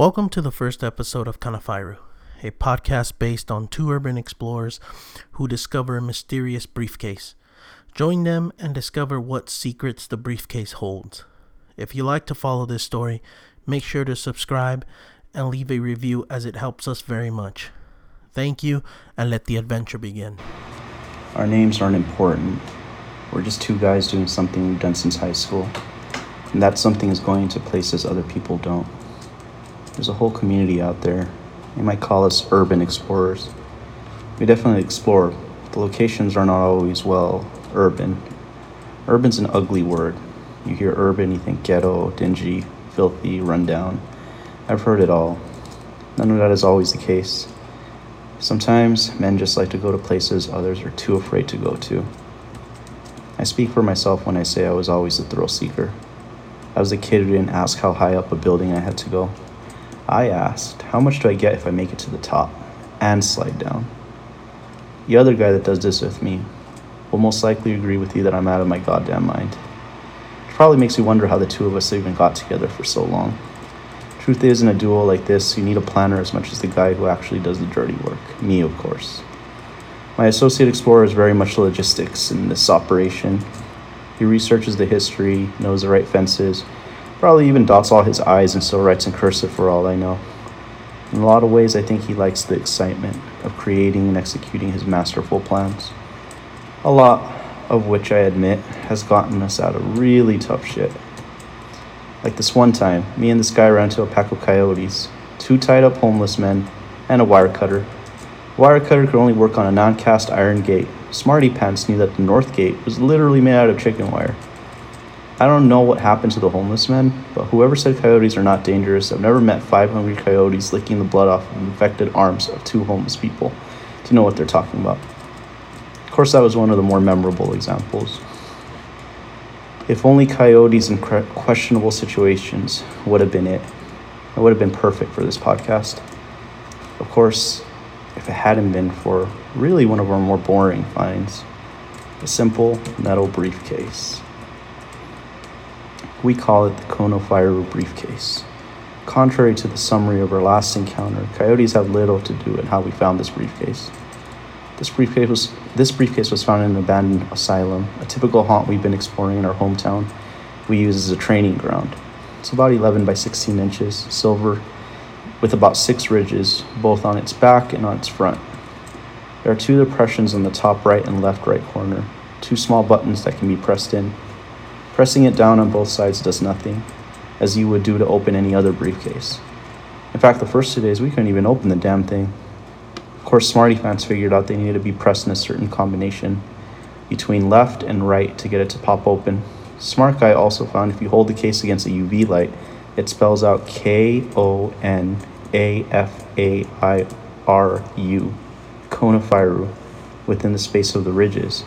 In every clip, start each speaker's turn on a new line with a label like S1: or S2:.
S1: Welcome to the first episode of Konafairu, a podcast based on two urban explorers who discover a mysterious briefcase. Join them and discover what secrets the briefcase holds. If you like to follow this story, make sure to subscribe and leave a review as it helps us very much. Thank you and let the adventure begin.
S2: Our names aren't important. We're just two guys doing something we've done since high school. And that something is going to places other people don't. There's a whole community out there. They might call us urban explorers. We definitely explore. The locations are not always, well, urban. Urban's an ugly word. You hear urban, you think ghetto, dingy, filthy, rundown. I've heard it all. None of that is always the case. Sometimes men just like to go to places others are too afraid to go to. I speak for myself when I say I was always a thrill seeker. I was a kid who didn't ask how high up a building I had to go. I asked, How much do I get if I make it to the top and slide down? The other guy that does this with me will most likely agree with you that I'm out of my goddamn mind. It probably makes you wonder how the two of us even got together for so long. Truth is, in a duel like this, you need a planner as much as the guy who actually does the dirty work. Me, of course. My associate explorer is very much logistics in this operation. He researches the history, knows the right fences, Probably even dots all his I's and still writes in cursive for all I know. In a lot of ways, I think he likes the excitement of creating and executing his masterful plans. A lot of which I admit has gotten us out of really tough shit. Like this one time, me and this guy ran into a pack of coyotes, two tied up homeless men, and a wire cutter. wire cutter could only work on a non cast iron gate. Smarty Pants knew that the north gate was literally made out of chicken wire. I don't know what happened to the homeless men, but whoever said coyotes are not dangerous, I've never met five hungry coyotes licking the blood off of infected arms of two homeless people to know what they're talking about. Of course, that was one of the more memorable examples. If only coyotes in questionable situations would have been it, it would have been perfect for this podcast. Of course, if it hadn't been for really one of our more boring finds a simple metal briefcase. We call it the Konafairu briefcase. Contrary to the summary of our last encounter, coyotes have little to do with how we found this briefcase. This briefcase was this briefcase was found in an abandoned asylum, a typical haunt we've been exploring in our hometown. We use as a training ground. It's about 11 by 16 inches, silver, with about six ridges, both on its back and on its front. There are two depressions on the top right and left right corner, two small buttons that can be pressed in. Pressing it down on both sides does nothing, as you would do to open any other briefcase. In fact, the first two days we couldn't even open the damn thing. Of course, Smarty fans figured out they needed to be pressed in a certain combination between left and right to get it to pop open. Smart Guy also found if you hold the case against a UV light, it spells out K O N A F A I R U, Konafairu, within the space of the ridges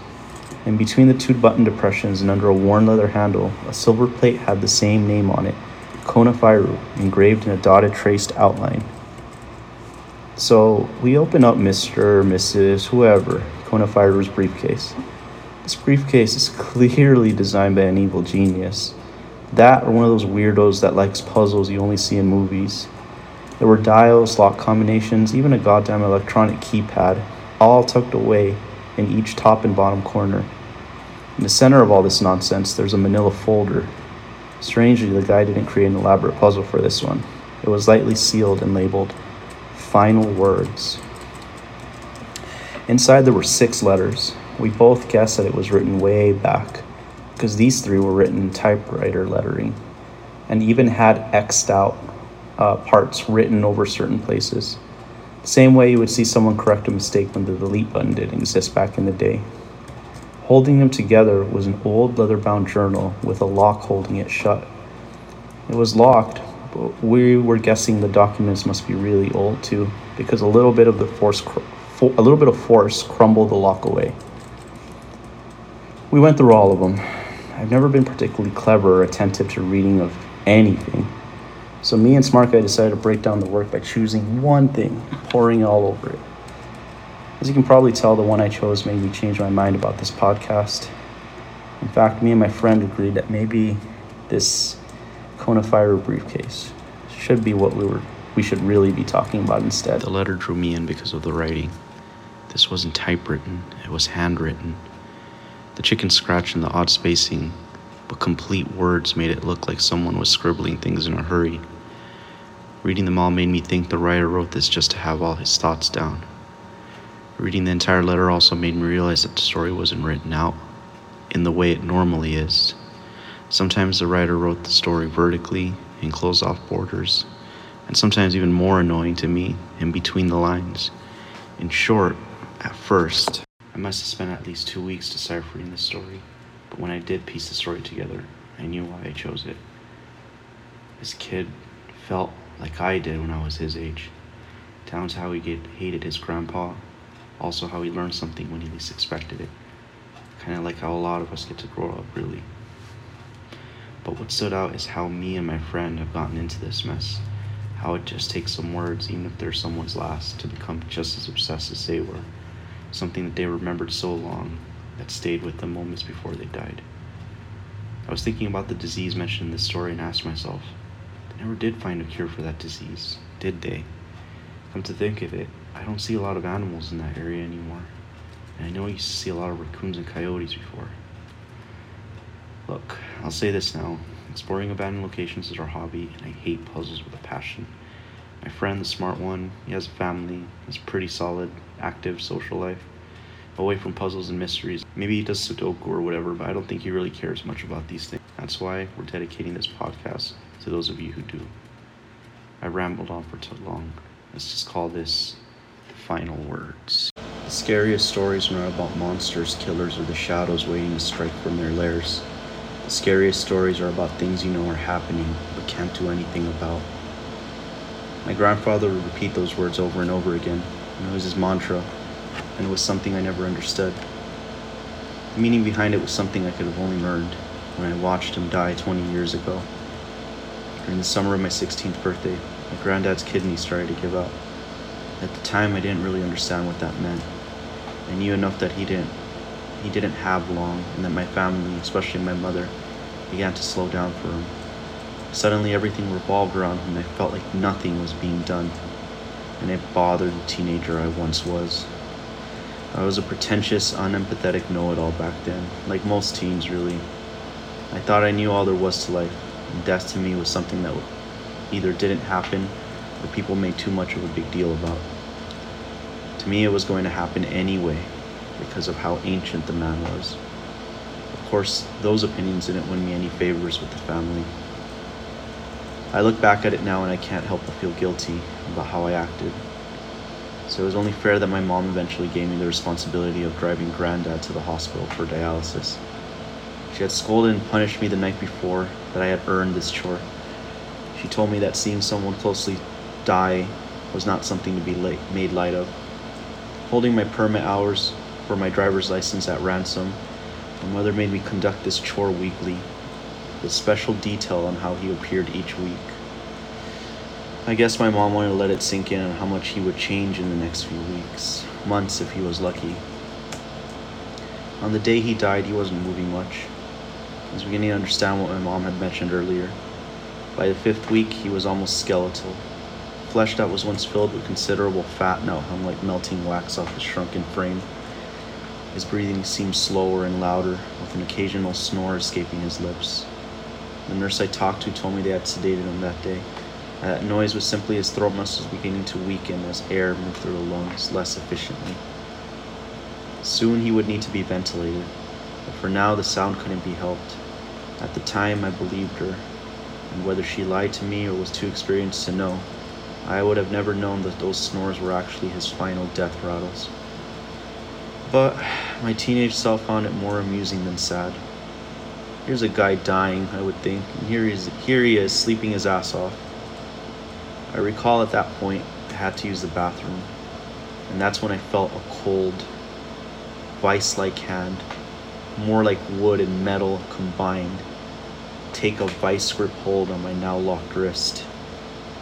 S2: and between the two button depressions and under a worn leather handle, a silver plate had the same name on it, Konafairu, engraved in a dotted traced outline. So we open up Mr., Mrs., whoever, Konafairu's briefcase. This briefcase is clearly designed by an evil genius. That or one of those weirdos that likes puzzles you only see in movies. There were dials, lock combinations, even a goddamn electronic keypad, all tucked away in each top and bottom corner. In the center of all this nonsense, there's a manila folder. Strangely, the guy didn't create an elaborate puzzle for this one. It was lightly sealed and labeled Final Words. Inside, there were six letters. We both guessed that it was written way back, because these three were written in typewriter lettering, and even had X'd out uh, parts written over certain places. Same way you would see someone correct a mistake when the delete button didn't exist back in the day. Holding them together was an old leather bound journal with a lock holding it shut. It was locked, but we were guessing the documents must be really old too, because a little bit of the force, cr- a little bit of force crumbled the lock away. We went through all of them. I've never been particularly clever or attentive to reading of anything, so me and Smart Guy decided to break down the work by choosing one thing, pouring it all over it. As you can probably tell, the one I chose made me change my mind about this podcast. In fact, me and my friend agreed that maybe this Konafairu briefcase should be what we were
S3: we should really be talking about instead.
S2: The letter drew me in because of the writing. This wasn't typewritten, it was handwritten. The chicken scratch and the odd spacing, but complete words made it look like someone was scribbling things in a hurry. Reading them all made me think the writer wrote this just to have all his thoughts down. Reading the entire letter also made me realize that the story wasn't written out in the way it normally is. Sometimes the writer wrote the story vertically in closed off borders, and sometimes even more annoying to me, in between the lines. In short, at first, I must have spent at least two weeks deciphering the story, but when I did piece the story together, I knew why I chose it. This kid felt like I did when I was his age. Down to how he get, hated his grandpa, also how he learned something when he least expected it. Kind of like how a lot of us get to grow up, really. But what stood out is how me and my friend have gotten into this mess. How it just takes some words, even if they're someone's last, to become just as obsessed as they were. Something that they remembered so long that stayed with them moments before they died. I was thinking about the disease mentioned in this story and asked myself, never did find a cure for that disease, did they? Come to think of it, I don't see a lot of animals in that area anymore. And I know I used to see a lot of raccoons and coyotes before. Look, I'll say this now. Exploring abandoned locations is our hobby, and I hate puzzles with a passion. My friend, the smart one, he has a family, has pretty solid, active social life, away from puzzles and mysteries. Maybe he does Sudoku or whatever, but I don't think he really cares much about these things. That's why we're dedicating this podcast to those of you who do. I rambled on for too long. Let's just call this the final words. The scariest stories are not about monsters, killers, or the shadows waiting to strike from their lairs. The scariest stories are about things you know are happening but can't do anything about. My grandfather would repeat those words over and over again. It was his mantra, and it was something I never understood. The meaning behind it was something I could have only learned when I watched him die 20 years ago. During the summer of my 16th birthday, my granddad's kidneys started to give out. At the time, I didn't really understand what that meant. I knew enough that he didn't he didn't have long, and that my family, especially my mother, began to slow down for him. Suddenly, everything revolved around him, and I felt like nothing was being done, and it bothered the teenager I once was. I was a pretentious, unempathetic know it all back then, like most teens, really. I thought I knew all there was to life, and death to me was something that either didn't happen or people made too much of a big deal about. To me, it was going to happen anyway, because of how ancient the man was. Of course, those opinions didn't win me any favors with the family. I look back at it now and I can't help but feel guilty about how I acted. So it was only fair that my mom eventually gave me the responsibility of driving granddad to the hospital for dialysis. She had scolded and punished me the night before that I had earned this chore. She told me that seeing someone closely die was not something to be made light of. Holding my permit hours for my driver's license at ransom, my mother made me conduct this chore weekly, with special detail on how he appeared each week. I guess my mom wanted to let it sink in on how much he would change in the next few weeks, months if he was lucky. On the day he died, he wasn't moving much. I was beginning to understand what my mom had mentioned earlier. By the fifth week, he was almost skeletal. Flesh that was once filled with considerable fat now hung like melting wax off his shrunken frame. His breathing seemed slower and louder, with an occasional snore escaping his lips. The nurse I talked to told me they had sedated him that day. That noise was simply his throat muscles beginning to weaken as air moved through the lungs less efficiently. Soon he would need to be ventilated, but for now the sound couldn't be helped. At the time, I believed her, and whether she lied to me or was too experienced to know, I would have never known that those snores were actually his final death rattles. But my teenage self found it more amusing than sad. Here's a guy dying, I would think, and here he is, here he is sleeping his ass off. I recall at that point I had to use the bathroom, and that's when I felt a cold, vice like hand, more like wood and metal combined, take a vice grip hold on my now locked wrist.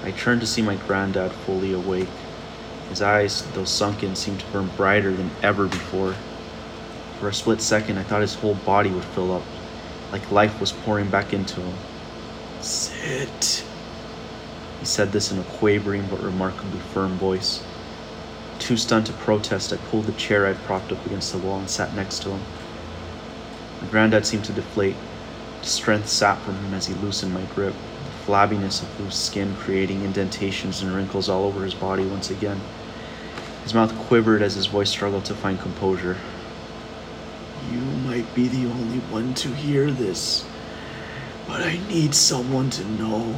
S2: I turned to see my granddad fully awake. His eyes, though sunken, seemed to burn brighter than ever before. For a split second, I thought his whole body would fill up, like life was pouring back into him. Sit.
S4: He said this in a quavering but remarkably firm voice. Too stunned to protest, I pulled the chair I'd propped up against the wall and sat next to him. My granddad seemed to deflate. The Strength sapped from him as he loosened my grip, the flabbiness of loose skin creating indentations and wrinkles all over his body once again. His mouth quivered as his voice struggled to find composure.
S2: You might be the only one to hear this, but I need someone to know,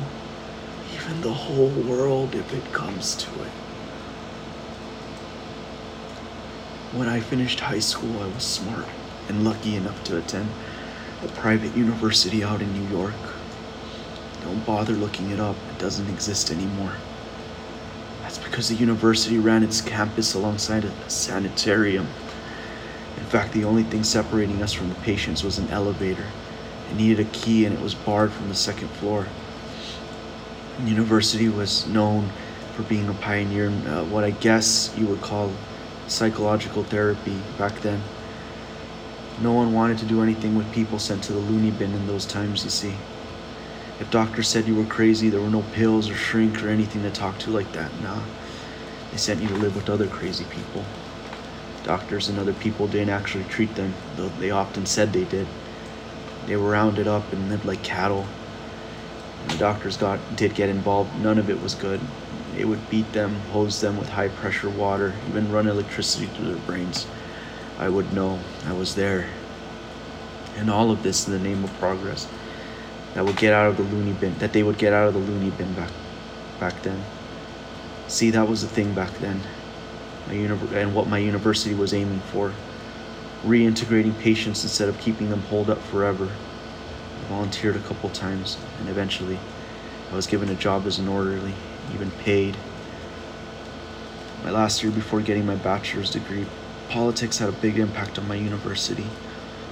S2: even the whole world if it comes to it. When I finished high school, I was smart and lucky enough to attend a private university out in New York. Don't bother looking it up, it doesn't exist anymore. That's because the university ran its campus alongside a sanitarium. In fact, the only thing separating us from the patients was an elevator. It needed a key and it was barred from the second floor. University was known for being a pioneer in uh, what I guess you would call psychological therapy back then. No one wanted to do anything with people sent to the loony bin in those times, you see. If doctors said you were crazy, there were no pills or shrink or anything to talk to like that. Nah. They sent you to live with other crazy people. Doctors and other people didn't actually treat them, though they often said they did. They were rounded up and lived like cattle. The doctors got did get involved, none of it was good. It would beat them, hose them with high pressure water, even run electricity through their brains. I would know. I was there. And all of this in the name of progress. That would get out of the loony bin. That they would get out of the loony bin back, back then. See, that was the thing back then. My uni- and what my university was aiming for. Reintegrating patients instead of keeping them holed up forever. Volunteered a couple times, and eventually, I was given a job as an orderly, even paid. My last year before getting my bachelor's degree, politics had a big impact on my university.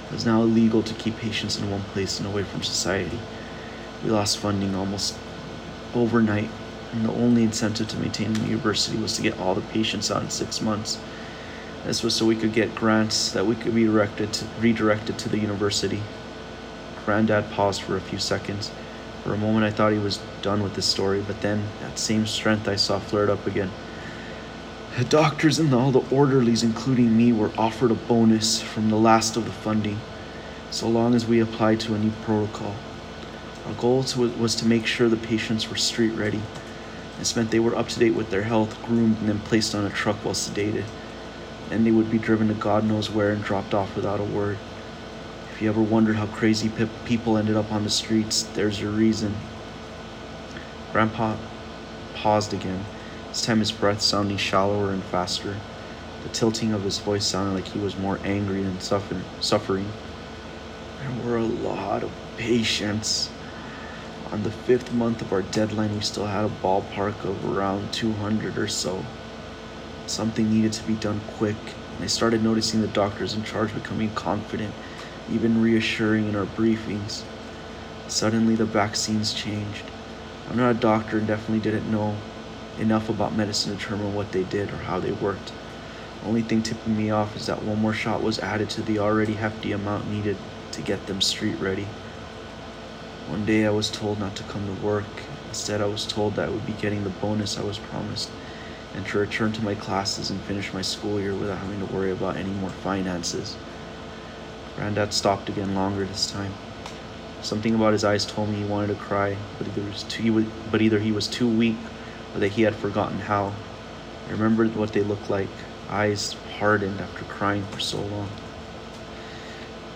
S2: It was now illegal to keep patients in one place and away from society. We lost funding almost overnight, and the only incentive to maintain the university was to get all the patients out in six months. This was so we could get grants that we could be directed to, redirected to the university. Granddad paused for a few seconds. For a moment, I thought he was done with this story, but then that same strength I saw flared up again. The doctors and all the orderlies, including me, were offered a bonus from the last of the funding, so long as we applied to a new protocol. Our goal was to make sure the patients were street ready. This meant they were up to date with their health, groomed, and then placed on a truck while sedated. Then they would be driven to God knows where and dropped off without a word. If you ever wondered how crazy pe- people ended up on the streets, there's your reason. Grandpa paused again, this time his breath sounding shallower and faster. The tilting of his voice sounded like he was more angry than suffer- suffering. There were a lot of patients. On the fifth month of our deadline, we still had a ballpark of around 200 or so. Something needed to be done quick, and I started noticing the doctors in charge becoming confident, even reassuring in our briefings. Suddenly, the vaccines changed. I'm not a doctor and definitely didn't know enough about medicine to determine what they did or how they worked. Only thing tipping me off is that one more shot was added to the already hefty amount needed to get them street ready. One day I was told not to come to work. Instead, I was told that I would be getting the bonus I was promised and to return to my classes and finish my school year without having to worry about any more finances. Granddad stopped again longer this time. Something about his eyes told me he wanted to cry, but either, too, he was, but either he was too weak or that he had forgotten how. I remembered what they looked like, eyes hardened after crying for so long.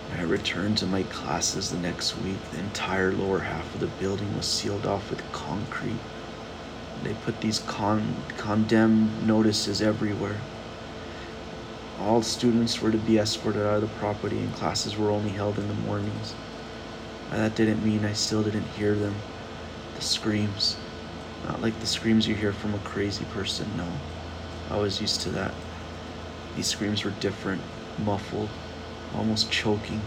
S2: When I returned to my classes the next week, the entire lower half of the building was sealed off with concrete. They put these con- condemned notices everywhere. All students were to be escorted out of the property, and classes were only held in the mornings. That didn't mean I still didn't hear them. The screams. Not like the screams you hear from a crazy person, no. I was used to that. These screams were different, muffled, almost choking.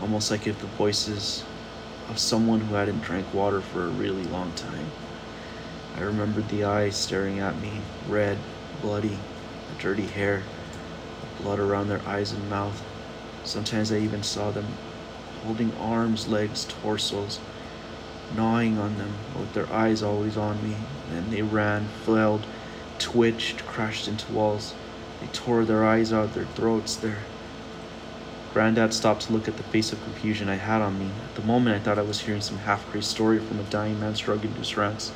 S2: Almost like if the voices of someone who hadn't drank water for a really long time. I remembered the eyes staring at me, red, bloody, dirty hair, blood around their eyes and mouth. Sometimes I even saw them holding arms, legs, torsos. gnawing on them with their eyes always on me. Then they ran, flailed, twitched, crashed into walls. They tore their eyes out, their throats, their. Granddad stopped to look at the face of confusion I had on me. At the moment, I thought I was hearing some half crazed story from a dying man's drug induced rants.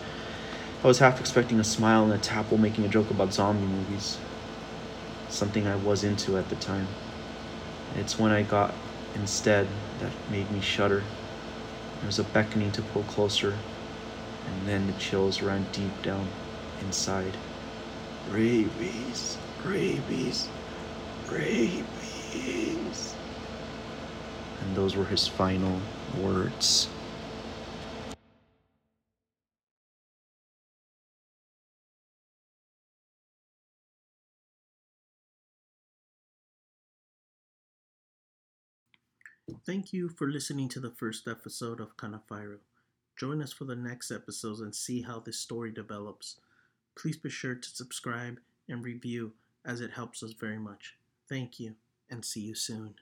S2: I was half expecting a smile and a tap while making a joke about zombie movies. Something I was into at the time. It's when I got instead that made me shudder. There was a beckoning to pull closer, and then the chills ran deep down inside. Rabies, rabies, rabies. And those were his final words.
S1: Thank you for listening to the first episode of Konafairu. Join us for the next episodes and see how this story develops. Please be sure to subscribe and review as it helps us very much. Thank you and see you soon.